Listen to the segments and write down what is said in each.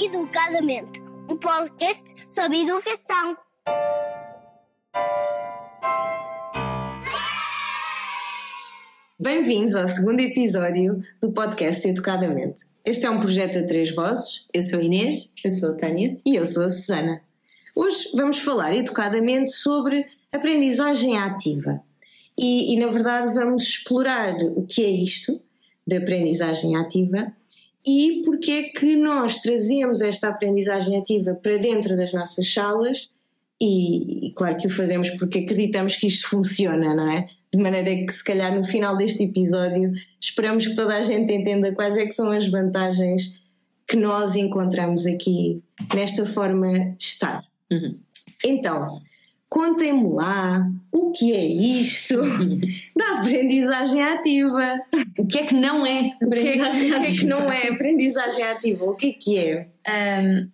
Educadamente, um podcast sobre educação. Bem-vindos ao segundo episódio do podcast Educadamente. Este é um projeto a três vozes. Eu sou a Inês, Eu sou a Tânia. e eu sou a Susana. Hoje vamos falar educadamente sobre aprendizagem ativa. E, e, na verdade, vamos explorar o que é isto de aprendizagem ativa e porque é que nós trazemos esta aprendizagem ativa para dentro das nossas salas. E, e claro que o fazemos porque acreditamos que isto funciona, não é? De maneira que, se calhar, no final deste episódio, esperamos que toda a gente entenda quais é que são as vantagens que nós encontramos aqui nesta forma de estar. Uhum. Então, contem-me lá o que é isto da aprendizagem ativa. O que é que não é é aprendizagem o que é que ativa? não é aprendizagem ativa? O que é que é? Ahm,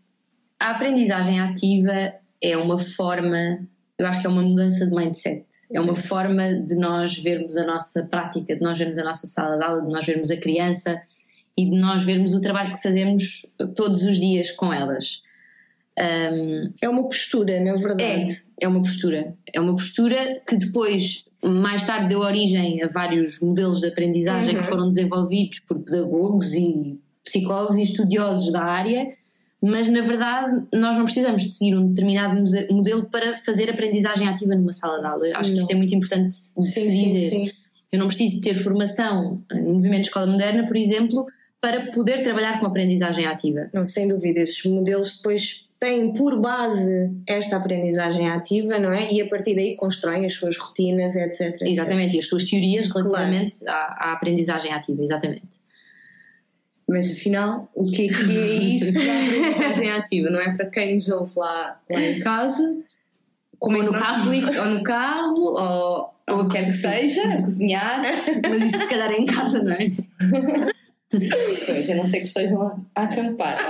a aprendizagem ativa é uma forma, eu acho que é uma mudança de mindset. É uma forma de nós vermos a nossa prática, de nós vermos a nossa sala de aula, de nós vermos a criança e de nós vermos o trabalho que fazemos todos os dias com elas. Ahm, É uma postura, na É, verdade. é uma postura. É uma postura que depois, mais tarde, deu origem a vários modelos de aprendizagem Uhum. que foram desenvolvidos por pedagogos e psicólogos e estudiosos da área, mas na verdade nós não precisamos de seguir um determinado modelo para fazer aprendizagem ativa numa sala de aula. Acho que isto é muito importante de se Sim, sim, dizer. sim. Eu não preciso ter formação no movimento de escola moderna, por exemplo, para poder trabalhar com aprendizagem ativa. Não, sem dúvida, esses modelos depois têm por base esta aprendizagem ativa, não é? E a partir daí constroem as suas rotinas, etc. etc. Exatamente, e as suas teorias relativamente à, à aprendizagem ativa, exatamente. Mas afinal, o que é que é isso da aprendizagem ativa? Não é para quem nos ouve lá, lá em casa, como Ou é que no nós carro. ou no carro, ou Ou onde quer que seja, a cozinhar. Mas isso se calhar é em casa, não é? Pois, eu não sei que estejam a acampar.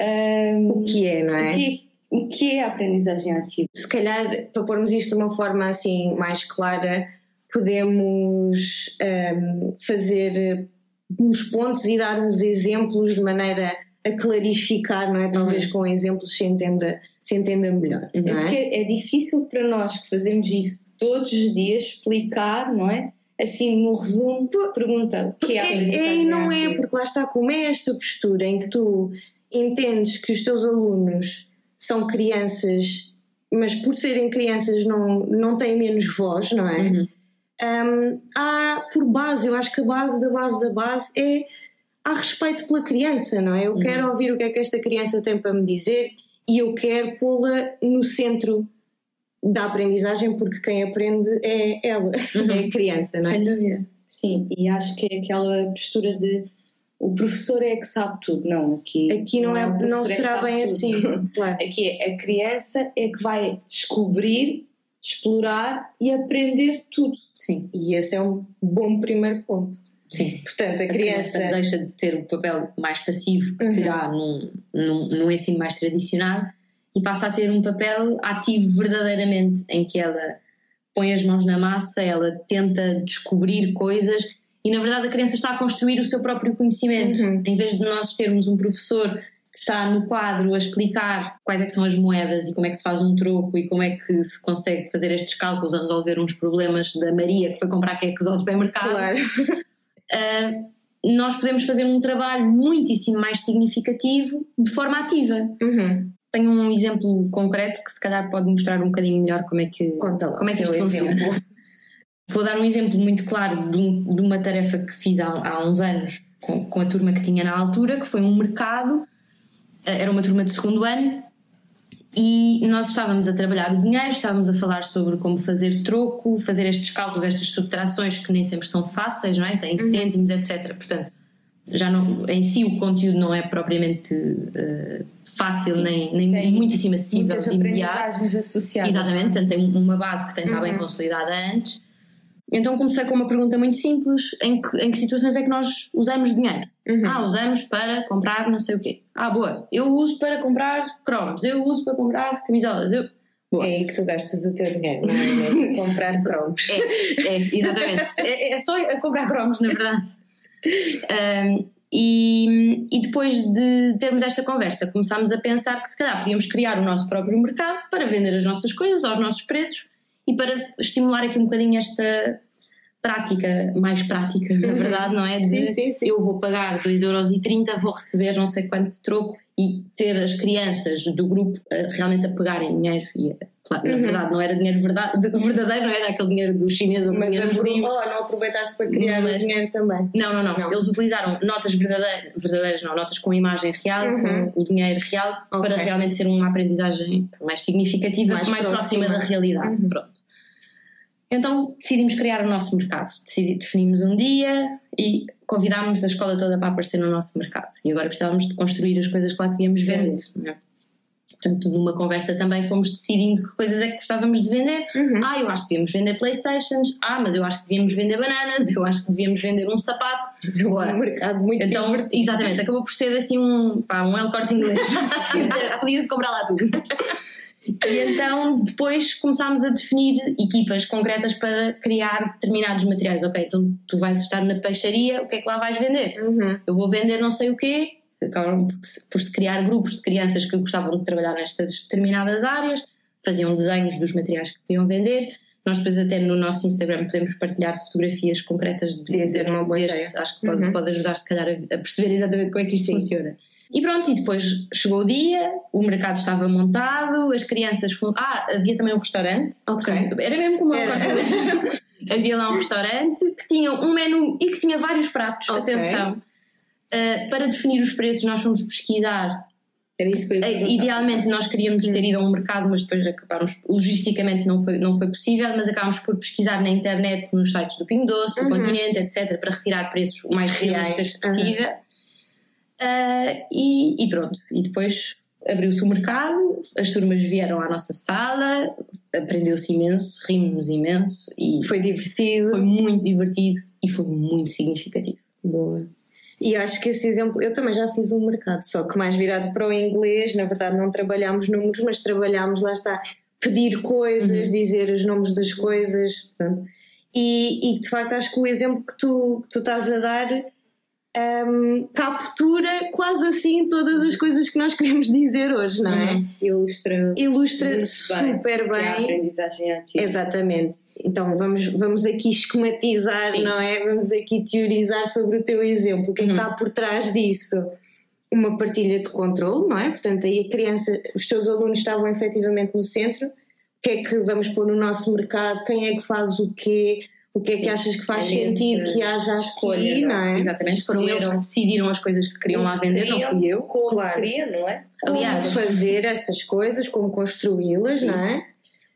Ahm, O que é, não o, é? que, o que é a aprendizagem ativa? se calhar, para pormos isto de uma forma assim mais clara, podemos hum, fazer uns pontos e dar uns exemplos de maneira a clarificar, não é? Talvez com exemplos se entenda, se entenda melhor, É não porque é? é difícil para nós que fazemos isso todos os dias explicar, não é? Assim, no resumo, pergunta o que é É, e não é, porque lá está, como é esta postura em que tu entendes que os teus alunos são crianças, mas por serem crianças não, não têm menos voz, não é? Uhum. Hum, há por base, eu acho que a base da base da base é há respeito pela criança, não é? Eu quero ouvir o que é que esta criança tem para me dizer e eu quero pô-la no centro da aprendizagem porque quem aprende é ela, é a criança, não é? Sem dúvida. Sim, e acho que é aquela postura de o professor é que sabe tudo. Não, aqui, Aqui não, é, não é que será bem tudo. assim, claro. Aqui é a criança é que vai descobrir, explorar e aprender tudo. Sim, E esse é um bom primeiro ponto. sim. Portanto, a A criança criança. deixa de ter o papel mais passivo que Uhum. terá num, num, num ensino mais tradicional e passa a ter um papel ativo verdadeiramente, em que ela põe as mãos na massa, ela tenta descobrir coisas e, na verdade, a criança está a construir o seu próprio conhecimento. Uhum. Em vez de nós termos um professor que está no quadro a explicar quais é que são as moedas e como é que se faz um troco e como é que se consegue fazer estes cálculos a resolver uns problemas da Maria que foi comprar queques ao supermercado, Claro. ah, nós podemos fazer um trabalho muitíssimo mais significativo de forma ativa. Uhum. Tenho um exemplo concreto que se calhar pode mostrar um bocadinho melhor como é que, Conta como é que isto teu funciona. exemplo. Vou dar um exemplo muito claro de, um- de uma tarefa que fiz há, há uns anos com, com a turma que tinha na altura, que foi um mercado, eh, era uma turma de segundo ano, e nós estávamos a trabalhar o dinheiro, estávamos a falar sobre como fazer troco, fazer estes cálculos, estas subtrações que nem sempre são fáceis, não é? Tem cêntimos, etc. Portanto, já não, em si o conteúdo não é propriamente eh, fácil, nem, nem Tem muitíssimo acessível de imediato. associadas. Exatamente, portanto tem uma base que tem que estar bem consolidada antes. Então comecei com uma pergunta muito simples: em que, em que situações é que nós usamos dinheiro? Ah, usamos para comprar não sei o quê. Ah, boa. Eu uso para comprar cromos, eu uso para comprar camisolas. Eu... Boa. É aí que tu gastas o teu dinheiro, não é? Comprar cromos. É, é, exatamente. é, é só a comprar cromos, na verdade. E, e depois de termos esta conversa, começámos a pensar que se calhar podíamos criar o nosso próprio mercado para vender as nossas coisas aos nossos preços e para estimular aqui um bocadinho esta prática, mais prática, na verdade, não é? De Sim, sim, sim. eu vou pagar 2,30€, vou receber não sei quanto de troco e ter as crianças do grupo eh, realmente a pegarem dinheiro. E, eh, claro, na verdade, não era dinheiro verdade, de- verdadeiro, não era aquele dinheiro do chinês ou Mas dinheiro livros. oh, não aproveitaste para criar Mas- dinheiro também. Não, não, não, Não. Eles utilizaram notas verdadeiras, verdadeiras não, notas com imagem real, Uhum. com o dinheiro real, Ok. para realmente ser uma aprendizagem mais significativa, Mais mais, próxima. próxima da realidade. Uhum. Pronto. Então decidimos criar o nosso mercado. Decidi, definimos um dia e convidámos a escola toda para aparecer no nosso mercado. E agora precisávamos de construir as coisas que lá queríamos vender. é? Portanto, numa conversa também fomos decidindo que coisas é que gostávamos de vender. Uhum. Ah, eu acho que devíamos vender Playstations. Ah, mas eu acho que devíamos vender bananas. Eu acho que devíamos vender um sapato. Um mercado muito Então, divertido. exatamente, acabou por ser assim um, pá, um El Corte Inglês. Podia-se comprar lá tudo. E então depois começámos a definir equipas concretas para criar determinados materiais. Ok, então tu vais estar na peixaria, o que é que lá vais vender? Uhum. Eu vou vender não sei o quê. Acabaram por se, criar grupos de crianças que gostavam de trabalhar nestas determinadas áreas, faziam desenhos dos materiais que queriam vender. Nós depois até no nosso Instagram podemos partilhar fotografias concretas de Podia ser uma boa ideia. Acho que pode, Uhum. pode ajudar se calhar a, a perceber exatamente como é que isto Sim. funciona. E pronto, e depois chegou o dia, o mercado estava montado, as crianças foram. Ah, havia também um restaurante. Ok. Era mesmo como uma Havia lá um restaurante que tinha um menu e que tinha vários pratos. Ok. Atenção. Uh, para definir os preços, nós fomos pesquisar. Era isso que eu ia perguntar. idealmente, nós queríamos Hum. ter ido a um mercado, mas depois acabámos. Logisticamente não foi, não foi possível, mas acabámos por pesquisar na internet, nos sites do Pingo Doce, do Uhum. Continente, etc., para retirar preços o mais realistas Uhum. possível. Uh, e, e pronto. E depois abriu-se o mercado, as turmas vieram à nossa sala, aprendeu-se imenso, rimos imenso e Foi divertido. foi muito divertido e foi muito significativo. Boa. E acho que esse exemplo, eu também já fiz um mercado, só que mais virado para o inglês, na verdade não trabalhámos números, mas trabalhámos, lá está, pedir coisas, Uhum. dizer os nomes das coisas, pronto. E, e de facto acho que o exemplo que tu, que tu estás a dar hum, captura quase assim todas as coisas que nós queremos dizer hoje, não é? Uhum. Ilustra Ilustra bem. super é a bem aprendizagem ativa. Exatamente. Então vamos, vamos aqui esquematizar, Sim. não é? Vamos aqui teorizar sobre o teu exemplo. O que é que Uhum. está por trás disso? Uma partilha de controle, não é? Portanto, aí a criança, os teus alunos estavam efetivamente no centro. O que é que vamos pôr no nosso mercado? Quem é que faz o quê? O que é que achas que faz É sentido que haja escolha, aqui, não é? Exatamente, foram eles que decidiram as coisas que queriam lá vender, não fui eu. Como Claro. queria, não é? Como Aliás, fazer essas coisas, como construí-las, não é?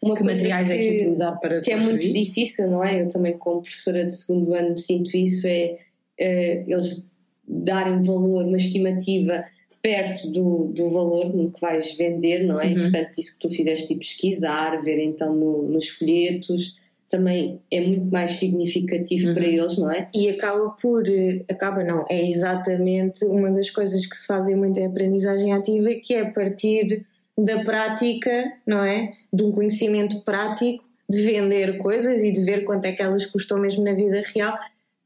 Uma que materiais é que utilizar para que é construir. muito difícil, não é? Eu também, como professora de segundo ano, sinto isso: é, eh, eles darem valor, uma estimativa perto do, do valor no que vais vender, não é? Uhum. Portanto, isso que tu fizeste de pesquisar, ver então no- nos folhetos, também é muito mais significativo Uhum. para eles, não é? E acaba por. eh, Acaba não, é exatamente uma das coisas que se fazem muito em aprendizagem ativa, que é a partir da prática, não é? De um conhecimento prático, de vender coisas e de ver quanto é que elas custam mesmo na vida real,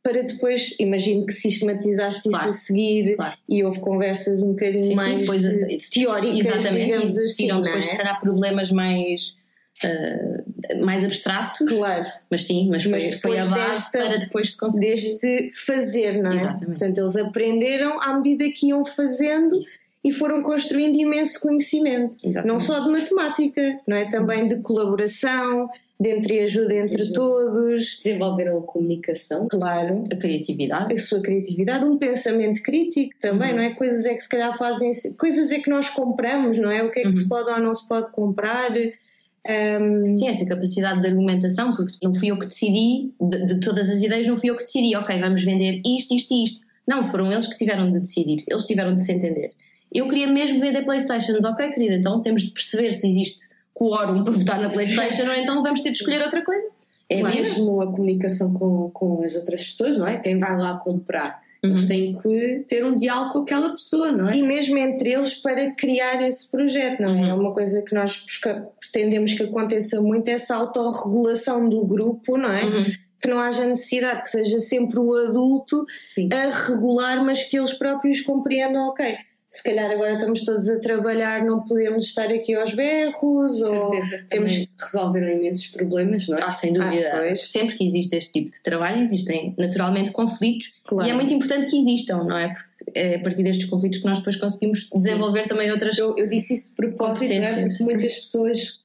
para depois, imagino que sistematizaste Claro, isso a seguir claro. e houve conversas um bocadinho Sim, sim, mais depois, eh, teóricas, Exatamente, e existiram assim, depois, não se é? calhar, problemas mais, ah, mais abstratos, Claro. mas sim, mas, Mas foi, foi a depois base desta- para depois se conseguir. deste fazer, não é? Exatamente. Portanto, eles aprenderam à medida que iam fazendo e foram construindo imenso conhecimento. Exatamente. Não só de matemática, não é? Também de colaboração, de entreajuda entre Ajuda. todos. Desenvolveram a comunicação. Claro. A criatividade. A sua criatividade, um pensamento crítico também, Uhum. não é? Coisas é que se calhar fazem, coisas é que nós compramos, não é? O que é que Uhum. se pode ou não se pode comprar. Ahm, Sim, esta capacidade de argumentação, porque não fui eu que decidi, de, de todas as ideias, não fui eu que decidi, ok, vamos vender isto, isto e isto. Não, foram eles que tiveram de decidir, eles tiveram de se entender. Eu queria mesmo vender Playstations, ok, querida, então temos de perceber se existe quórum para votar na Playstation ou então vamos ter de escolher outra coisa. É É a vida. mesmo a comunicação com, com as outras pessoas, não é? Quem vai lá comprar. Uhum. Eles têm que ter um diálogo com aquela pessoa, não é? e mesmo entre eles para criar esse projeto, não é? Uhum. É uma coisa que nós busca- pretendemos que aconteça muito, essa autorregulação do grupo, não é? Uhum. que não haja necessidade que seja sempre o adulto Sim. a regular, mas que eles próprios compreendam, ok, se calhar agora estamos todos a trabalhar, não podemos estar aqui aos berros, ou certeza que temos também resolveram imensos problemas, não é? Ah, sem dúvida. Ah, pois. Sempre que existe este tipo de trabalho, existem naturalmente conflitos Claro. e é muito importante que existam, não é? Porque é a partir destes conflitos que nós depois conseguimos desenvolver também outras Eu, eu disse isso de propósito, é? Competências. porque muitas pessoas,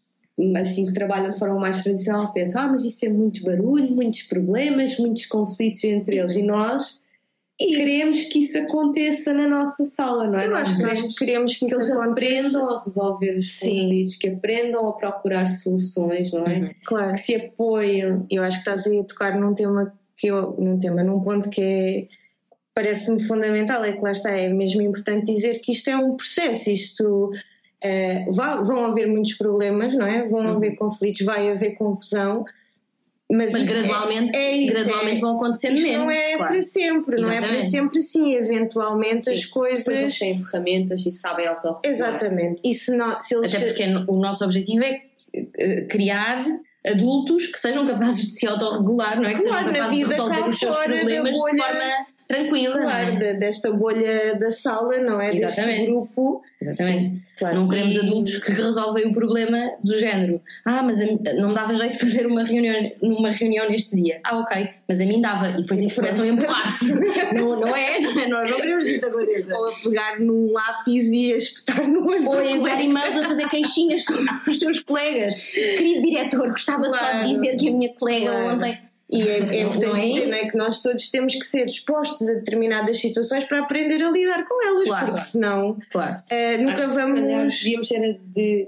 assim que trabalham de forma mais tradicional, pensam: ah, mas isso é muito barulho, muitos problemas, muitos conflitos entre eles. E nós queremos que isso aconteça na nossa sala, não é? Eu acho que nós queremos que que isso eles aconteça. aprendam a resolver os Sim. conflitos, que aprendam a procurar soluções, não é? Uhum. Claro. Que se apoiem. Eu acho que estás aí a tocar num tema que eu, num tema, num ponto que é parece-me fundamental, é que lá está, é mesmo importante dizer que isto é um processo, isto eh, vá- vão haver muitos problemas, não é? Vão Uhum. haver conflitos, vai haver confusão, mas, Mas é- gradualmente, é isso, gradualmente é- vão acontecendo isto menos. não é claro. para sempre, não é para Exatamente. sempre assim, eventualmente as Depois eles coisas. têm ferramentas e sabem autorregular Exatamente, e se, não, se eles Até porque o nosso objetivo é eh, criar adultos que sejam capazes de se autorregular, não é? Que Claro, sejam na capazes de resolver os seus problemas de bolha- forma tranquila. Claro, não é? de- desta bolha da sala, não é? Exatamente. Deste grupo. Exatamente. Claro. Não queremos E- adultos que resolvem o problema do género. Ah, mas a não me dava jeito de fazer uma reunião, uma reunião neste dia. Ah, ok, mas a mim dava. E depois eles começam a empurrar-se. não, não é? Não é? Nós não queremos que isto aconteça. Ou a pegar num lápis e a espetar no olho. Ou a enviar e-mails a fazer queixinhas sobre os seus colegas. Querido diretor, gostava só Claro. de dizer que a minha colega Claro. ontem. E é, é importante é dizer é, isso? que nós todos temos que ser expostos a determinadas situações para aprender a lidar com elas, Claro. porque senão Claro. eh, nunca Acho que se vamos. devíamos era de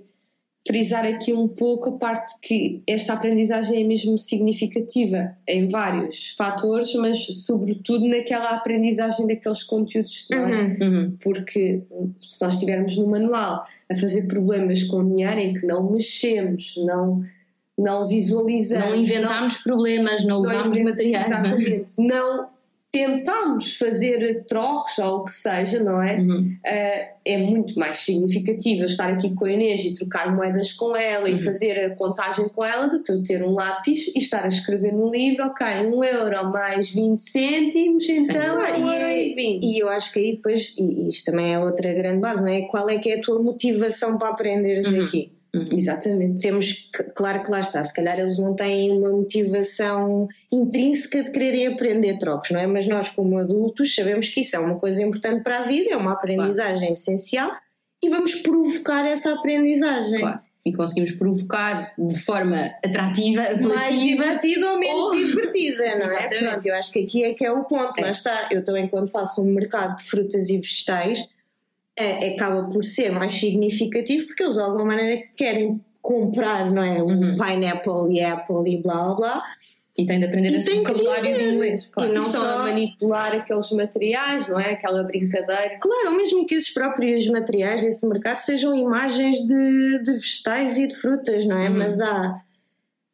frisar aqui um pouco a parte que esta aprendizagem é mesmo significativa em vários fatores, mas sobretudo naquela aprendizagem daqueles conteúdos, não é? Uhum. Uhum. Porque se nós estivermos no manual a fazer problemas com dinheiro em que não mexemos, não, não visualizamos, Não inventámos problemas, não, não usámos invent- materiais. não é? Exatamente. Não tentámos fazer trocos ou o que seja, não é? Uhum. Uh, é muito mais significativo eu estar aqui com a Inês e trocar moedas com ela e Uhum. fazer a contagem com ela do que eu ter um lápis e estar a escrever no livro, ok, um euro mais 20 cêntimos, então Claro, um e, euro é- e 20. e eu acho que aí depois, e isto também é outra grande base, não é? Qual é que é a tua motivação para aprenderes Uhum. aqui? Exatamente. Temos, que- claro que lá está, se calhar eles não têm uma motivação intrínseca de quererem aprender trocos, não é? Mas nós, como adultos, sabemos que isso é uma coisa importante para a vida, é uma aprendizagem essencial e vamos provocar essa aprendizagem. Claro. E conseguimos provocar de forma atrativa, Mais divertida ou menos divertida, não é? Exatamente. Pronto, eu acho que aqui é que é o ponto, É. lá está. Eu também, quando faço um mercado de frutas e vegetais, é, acaba por ser mais significativo porque eles de alguma maneira querem comprar, não é? Um Uhum. pineapple e apple e blá blá blá. E tem de aprender E esse vocabulário inglês. Claro. E não só- a manipular aqueles materiais, não é? Aquela brincadeira. Claro, mesmo que esses próprios materiais desse mercado sejam imagens de, de vegetais e de frutas, não é? Uhum. Mas há,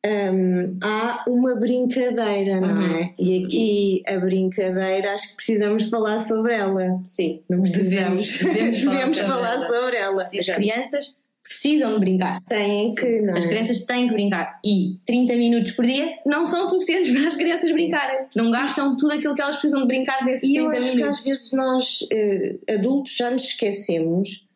hum, há uma brincadeira, não Uhum. é? E aqui a brincadeira, acho que precisamos falar sobre ela. Sim. Não Devemos- precisamos. devemos falar Devemos sobre falar ela. sobre ela. As crianças precisam de brincar. Têm que, não é? As crianças têm que brincar. E 30 minutos por dia não são suficientes para as crianças brincarem. Não gastam tudo aquilo que elas precisam de brincar nesses E eu 30 acho que minutos. às vezes nós, eh, adultos, já nos esquecemos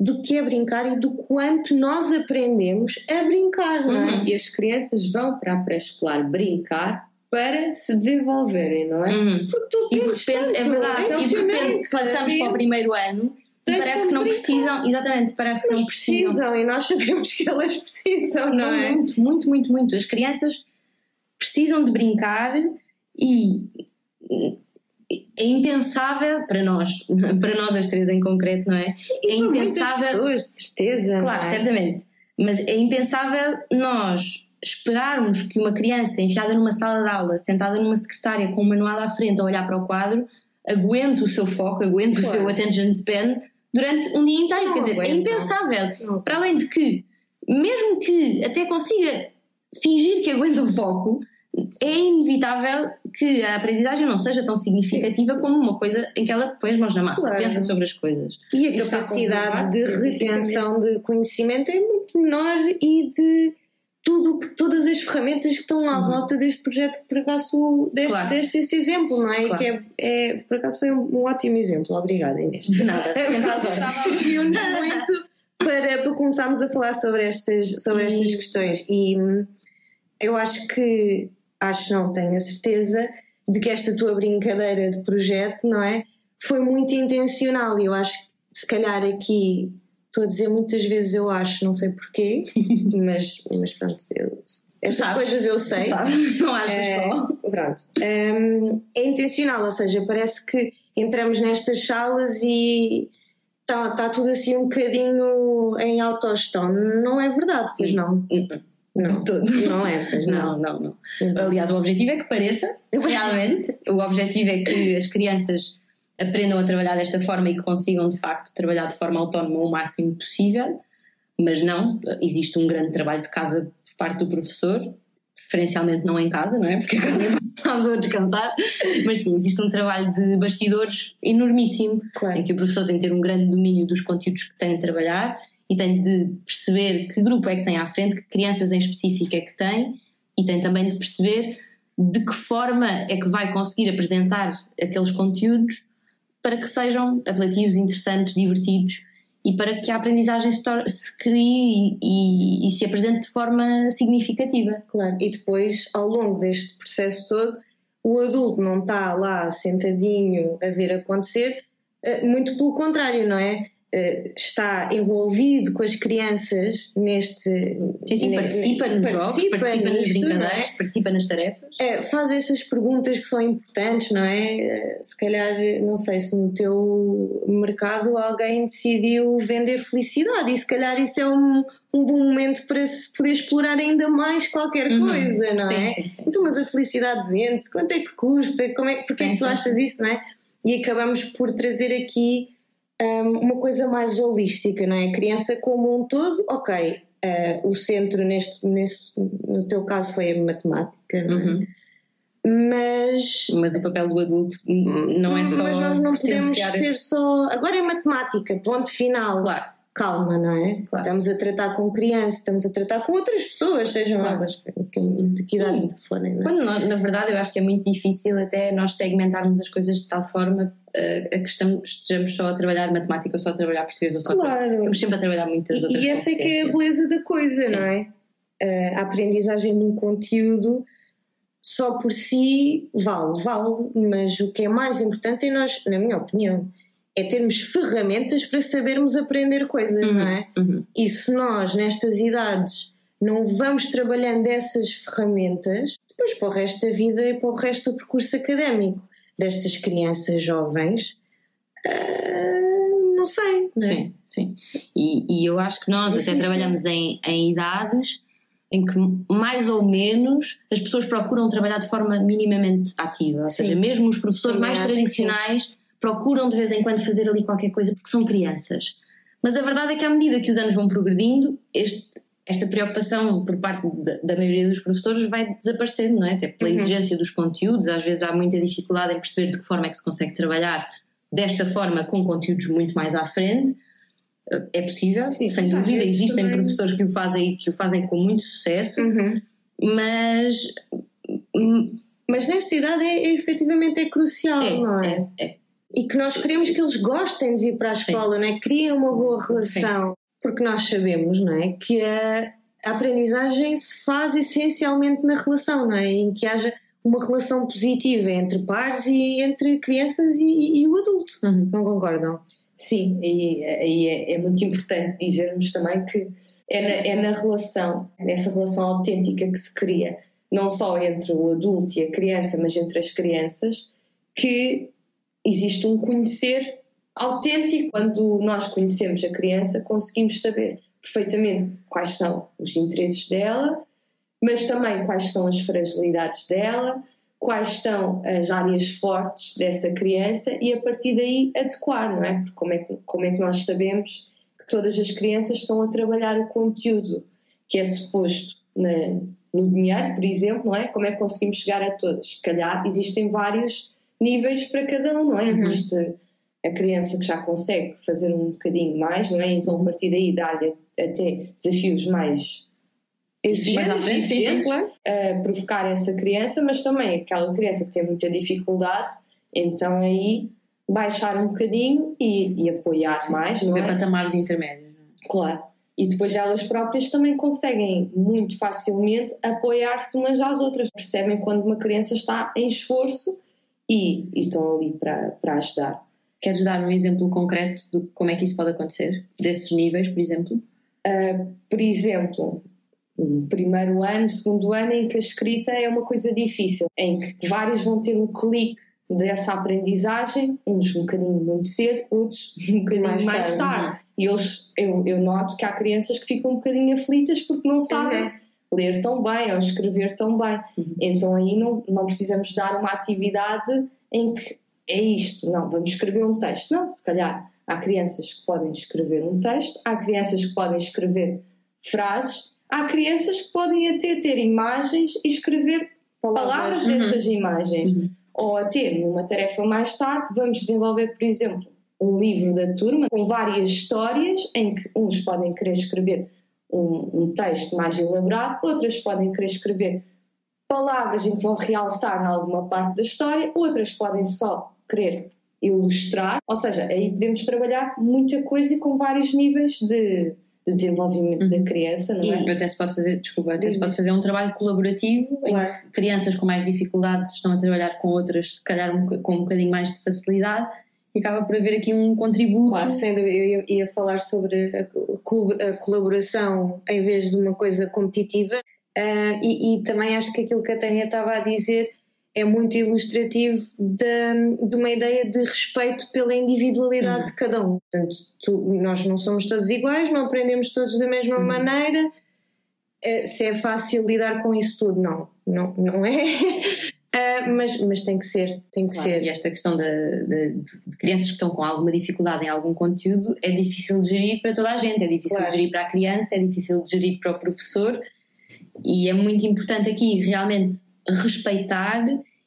do que é brincar e do quanto nós aprendemos a brincar, não é? Uhum. E as crianças vão para a pré-escolar brincar para se desenvolverem, não é? Uhum. Porque tu E de é tanto, verdade, e de repente passamos para o primeiro ano e parece que não brincar. precisam, exatamente, parece que não precisam. precisam e nós sabemos que elas precisam, não é? muito, muito, muito, muito. As crianças precisam de brincar e é impensável para nós, para nós as três em concreto, não é? É impensável. pessoas, de certeza. Claro, é? certamente. Mas é impensável nós esperarmos que uma criança enfiada numa sala de aula, sentada numa secretária com um manual à frente a olhar para o quadro, aguente o seu foco, aguente o Claro. seu attention span durante um dia inteiro. Não Quer dizer, é impensável. Não. Para além de que, mesmo que até consiga fingir que aguenta o foco, é inevitável que a aprendizagem não seja tão significativa como uma coisa em que ela põe as mãos na massa, Claro. pensa sobre as coisas. E a Isto capacidade de retenção de conhecimento é muito menor e de tudo, que- todas as ferramentas que estão à Uhum. volta deste projeto que por acaso deste, Claro. deste esse exemplo, não é? Claro. Que é, é- por acaso foi um, um ótimo exemplo. Obrigada, Inês. De nada, sempre às horas. Serviu-nos muito para, para começarmos a falar sobre estas, sobre estas questões. E hum, eu acho que, acho não, tenho a certeza de que esta tua brincadeira de projeto, não é? Foi muito intencional e eu acho que se calhar aqui estou a dizer muitas vezes eu acho, não sei porquê, mas, mas pronto, eu, estas sabes. coisas eu sei. Sabes? Não achas É, só? Pronto. Hum, é intencional, ou seja, parece que entramos nestas salas e está tá tudo assim um bocadinho em autogestão. Não é verdade, pois não. Não, todo. não é, pois não. Não, não, não. Aliás, o objetivo é que pareça, realmente. o objetivo é que as crianças aprendam a trabalhar desta forma e que consigam, de facto, trabalhar de forma autónoma o máximo possível. Mas não, existe um grande trabalho de casa por parte do professor, preferencialmente não em casa, não é? Porque a casa estamos a descansar. Mas sim, existe um trabalho de bastidores enormíssimo Claro. em que o professor tem de ter um grande domínio dos conteúdos que tem de trabalhar e tem de perceber que grupo é que tem à frente, que crianças em específico é que tem e tem também de perceber de que forma é que vai conseguir apresentar aqueles conteúdos para que sejam apelativos, interessantes, divertidos e para que a aprendizagem se, se crie e, e- e se apresente de forma significativa. Claro. E depois, ao longo deste processo todo, o adulto não está lá sentadinho a ver acontecer, eh, muito pelo contrário, não é? Eh, Está envolvido com as crianças neste. Sim, sim, participa nos jogos, participa participa nas é? brincadeiras, participa nas tarefas. É, faz essas perguntas que são importantes, não é? Eh, Se calhar, não sei se no teu mercado alguém decidiu vender felicidade e se calhar isso é um, um bom momento para se poder explorar ainda mais qualquer Uhum. coisa, não Sim, é? sim, sim. Então, mas a felicidade vende-se, quanto é que custa? Como é, é que tu achas isso, não é? E acabamos por trazer aqui hum, uma coisa mais holística, não é? A criança como um todo, ok. eh, o centro neste, neste, no teu caso foi a matemática, não é? Uhum. Mas Mas o papel do adulto não é só mas nós não podemos ser esse- só agora é matemática, ponto final. Claro, Calma, não é? Claro. Estamos a tratar com crianças, estamos a tratar com outras pessoas, sejam Claro. elas quem- de que idade forem, não é? Quando nós- na verdade eu acho que é muito difícil até nós segmentarmos as coisas de tal forma eh, a que estamos, estejamos só a trabalhar matemática ou só a trabalhar português ou só a Claro. Estamos sempre a trabalhar muitas outras E, e essa é que é a beleza da coisa, Sim. não é? Eh, a aprendizagem de um conteúdo só por si vale, vale, mas o que é mais importante é nós, na minha opinião, é termos ferramentas para sabermos aprender coisas, Uhum, não é? uhum. E se nós, nestas idades, não vamos trabalhando essas ferramentas, depois para o resto da vida e para o resto do percurso académico destas crianças jovens, ah, não sei, não é? Sim, sim. E, e eu acho que nós até trabalhamos em, em idades em que mais ou menos as pessoas procuram trabalhar de forma minimamente ativa. Ou Sim. seja, mesmo os professores Também mais tradicionais procuram de vez em quando fazer ali qualquer coisa porque são crianças. Mas a verdade é que à medida que os anos vão progredindo, este- esta preocupação por parte da, da maioria dos professores vai desaparecendo, não é? Até pela Uhum. exigência dos conteúdos, às vezes há muita dificuldade em perceber de que forma é que se consegue trabalhar desta forma com conteúdos muito mais à frente. É possível, Sim, sem dúvida, existem também- professores que o fazem que o fazem com muito sucesso, Uhum. mas hum, Mas nesta idade é, é, efetivamente é crucial, não é? é, é. E que nós queremos que eles gostem de vir para a Sim. escola, não é? Criem uma boa relação. Porque nós sabemos, não é? Que a, aprendizagem se faz essencialmente na relação, não é? Em que haja uma relação positiva entre pares e entre crianças e, e o adulto. Uhum. Não concordam? Sim, e aí é, é muito importante dizermos também que é na, é na relação, nessa relação autêntica que se cria, não só entre o adulto e a criança, mas entre as crianças, que existe um conhecer autêntico. Quando nós conhecemos a criança, conseguimos saber perfeitamente quais são os interesses dela, mas também quais são as fragilidades dela, quais são as áreas fortes dessa criança e a partir daí adequar, não é? Porque como é que, como é que nós sabemos que todas as crianças estão a trabalhar o conteúdo que é suposto na- no dinheiro, por exemplo, não é? Como é que conseguimos chegar a todas? Se calhar existem vários níveis para cada um, não é? Existe a criança que já consegue fazer um bocadinho mais, não é? Então a partir daí dá-lhe até desafios mais exigentes, claro. a provocar essa criança, mas também aquela criança que tem muita dificuldade, então aí baixar um bocadinho e, e apoiar mais, não é? patamares intermédios. Claro. E depois elas próprias também conseguem muito facilmente apoiar-se umas às outras. Percebem quando uma criança está em esforço e, e estão ali para, para ajudar. Queres dar um exemplo concreto de como é que isso pode acontecer? Desses níveis, por exemplo? Por exemplo, primeiro ano, segundo ano, em que a escrita é uma coisa difícil, em que vários vão ter um clique dessa aprendizagem, uns um bocadinho muito cedo, outros um bocadinho mais, Mais tarde. tarde, E eles, eu, eu noto que há crianças que ficam um bocadinho aflitas porque não sabem ler tão bem ou escrever tão bem. Uhum. Então aí não, não precisamos dar uma atividade em que é isto, não, vamos escrever um texto. Não, se calhar há crianças que podem escrever um texto, há crianças que podem escrever frases, há crianças que podem até ter imagens e escrever palavras, Uhum. dessas imagens. Ou até, numa tarefa mais tarde, vamos desenvolver, por exemplo, um livro da turma com várias histórias em que uns podem querer escrever um, um texto mais elaborado, outras podem querer escrever palavras em que vão realçar em alguma parte da história, outras podem só querer ilustrar, ou seja, aí podemos trabalhar muita coisa e com vários níveis de, de desenvolvimento da criança, não é? E até se pode fazer, desculpa, até Diz, se pode fazer um trabalho colaborativo Claro. em que crianças com mais dificuldades estão a trabalhar com outras, se calhar um com um bocadinho mais de facilidade e acaba por haver aqui um contributo. Claro, sem dúvida, eu ia, falar sobre a, colaboração em vez de uma coisa competitiva Ah, e, e também acho que aquilo que a Tânia estava a dizer é muito ilustrativo da- de, uma ideia de respeito pela individualidade de cada um. Portanto, tu- nós não somos todos iguais, não aprendemos todos da mesma maneira. Ah, se é fácil lidar com isso tudo, não, não, não é. Ah, mas, mas tem que ser, tem que Claro, ser. E esta questão da- de, de crianças que estão com alguma dificuldade em algum conteúdo é difícil de gerir para toda a gente, é difícil Claro. de gerir para a criança, é difícil de gerir para o professor e é muito importante aqui realmente respeitar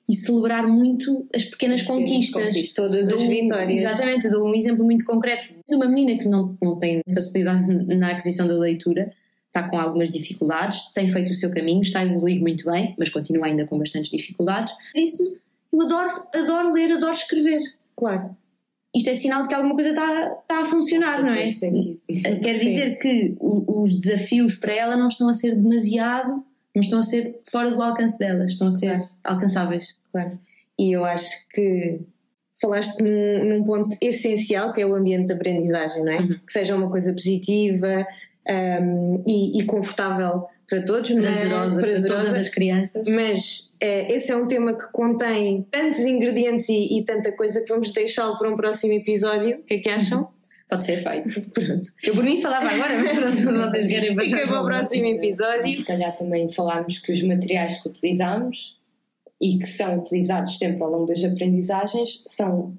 e celebrar muito as pequenas As pequenas conquistas. conquistas. Todas as Dou- vitórias. Exatamente, dou um exemplo muito concreto de uma menina que não, não tem facilidade na aquisição da leitura, está com algumas dificuldades, tem feito o seu caminho, está a evoluir muito bem, mas continua ainda com bastantes dificuldades. Disse-me: Eu adoro, adoro ler, adoro escrever. Claro. Isto é sinal de que alguma coisa está, está a funcionar, não é? Sentido. Quer Sim. dizer que o- os desafios para ela não estão a ser demasiado, não estão a ser fora do alcance dela, estão a ser Claro. alcançáveis. Claro. E eu acho que falaste num, num ponto essencial que é o ambiente de aprendizagem, não é? Uhum. Que seja uma coisa positiva um, e, e confortável para todos, mas- Prazerosa, para todas as crianças. Mas eh, esse é um tema que contém tantos ingredientes e, e tanta coisa que vamos deixá-lo para um próximo episódio. O que é que acham? Pode ser feito. Pronto. Eu por mim falava agora, mas pronto, se vocês querem passar Fica para o próximo episódio. se calhar também falarmos que os materiais que utilizamos e que são utilizados sempre ao longo das aprendizagens são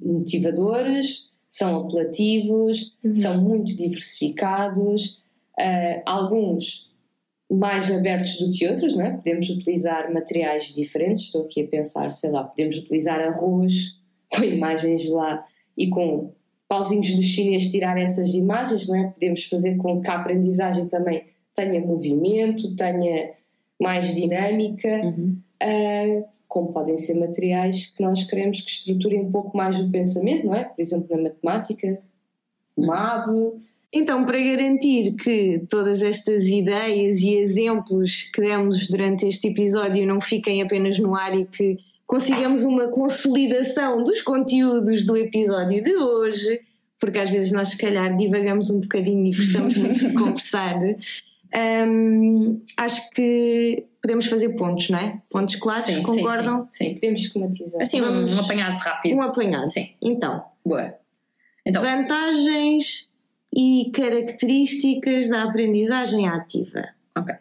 motivadores, são apelativos, são muito diversificados, ah, alguns mais abertos do que outros, não é? Podemos utilizar materiais diferentes, estou aqui a pensar, sei lá, podemos utilizar arroz com imagens lá e com pauzinhos dos chineses tirar essas imagens, não é? Podemos fazer com que a aprendizagem também tenha movimento, tenha mais dinâmica, Uhum. Ah, como podem ser materiais que nós queremos que estruturem um pouco mais o pensamento, não é? Por exemplo, na matemática, MAB, Então, para garantir que todas estas ideias e exemplos que demos durante este episódio não fiquem apenas no ar e que consigamos uma consolidação dos conteúdos do episódio de hoje, porque às vezes nós, se calhar, divagamos um bocadinho e gostamos muito de conversar, hum, acho que podemos fazer pontos, não é? Pontos claros, Sim, sim, concordam? Sim, podemos esquematizar. Assim, Vamos- um apanhado rápido. Um apanhado. Sim. Então, Boa. Então, vantagens e características da aprendizagem ativa. ok.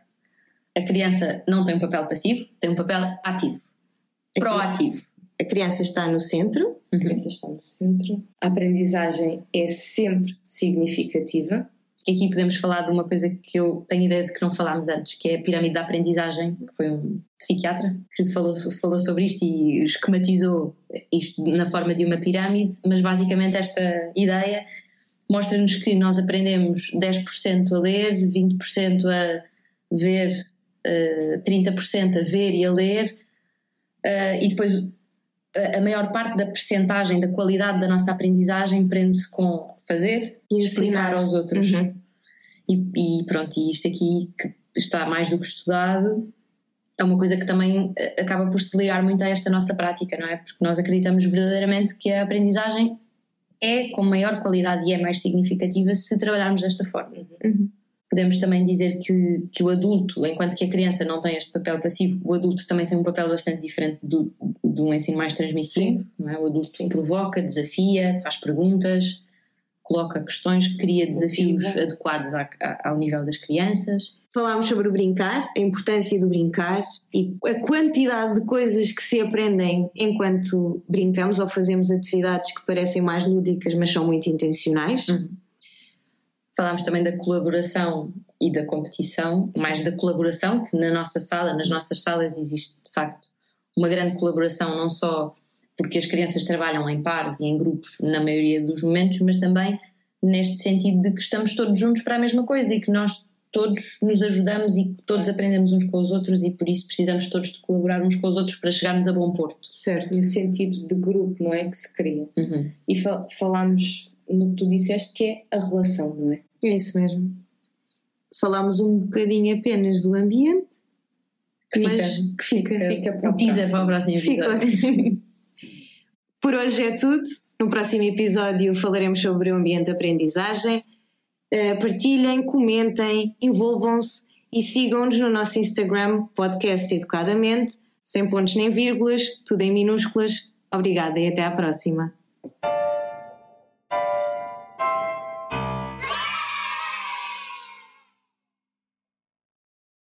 A criança não tem um papel passivo, tem um papel ativo. Proativo. A criança está no centro, A criança está no centro. A aprendizagem é sempre significativa. E aqui podemos falar de uma coisa que eu tenho ideia de que não falámos antes, que é a pirâmide da aprendizagem, que foi um psiquiatra que falou, falou sobre isto e esquematizou isto na forma de uma pirâmide, mas basicamente esta ideia mostra-nos que nós aprendemos 10% a ler, 20% a, ver, uh, 30% a ver e a ler, uh, e depois a, a maior parte da percentagem, da qualidade da nossa aprendizagem prende-se com fazer e explicar aos outros. Uhum. E, e, pronto, e isto aqui que está mais do que estudado é uma coisa que também eh, acaba por se ligar muito a esta nossa prática, não é? Porque nós acreditamos verdadeiramente que a aprendizagem é com maior qualidade e é mais significativa se trabalharmos desta forma. Uhum. Podemos também dizer que, que o adulto, enquanto que a criança não tem este papel passivo, o adulto também tem um papel bastante diferente do, do ensino mais transmissivo. Não é? O adulto Sim. provoca, desafia, faz perguntas, coloca questões, cria desafios adequados ao nível das crianças. Falámos sobre o brincar, a importância do brincar e a quantidade de coisas que se aprendem enquanto brincamos ou fazemos atividades que parecem mais lúdicas, mas são muito intencionais. Uhum. Falámos também da colaboração e da competição, Sim. mais da colaboração, que na nossa sala, nas nossas salas, existe de facto uma grande colaboração, não só porque as crianças trabalham em pares e em grupos na maioria dos momentos, mas também neste sentido de que estamos todos juntos para a mesma coisa e que nós todos nos ajudamos e todos aprendemos uns com os outros e por isso precisamos todos de colaborar uns com os outros para chegarmos a bom porto. Certo, e o sentido de grupo, não é? Que se cria. Uhum. E fal falámos no que tu disseste que é a relação, não é? É isso mesmo. Falámos um bocadinho apenas do ambiente, que fica, que fica, fica, fica para o teaser para o próximo episódio. Por hoje é tudo. No próximo episódio falaremos sobre o ambiente de aprendizagem. Uh, partilhem, comentem, envolvam-se e sigam-nos no nosso Instagram, podcast Educadamente, sem pontos nem vírgulas, tudo em minúsculas. Obrigada e até à próxima.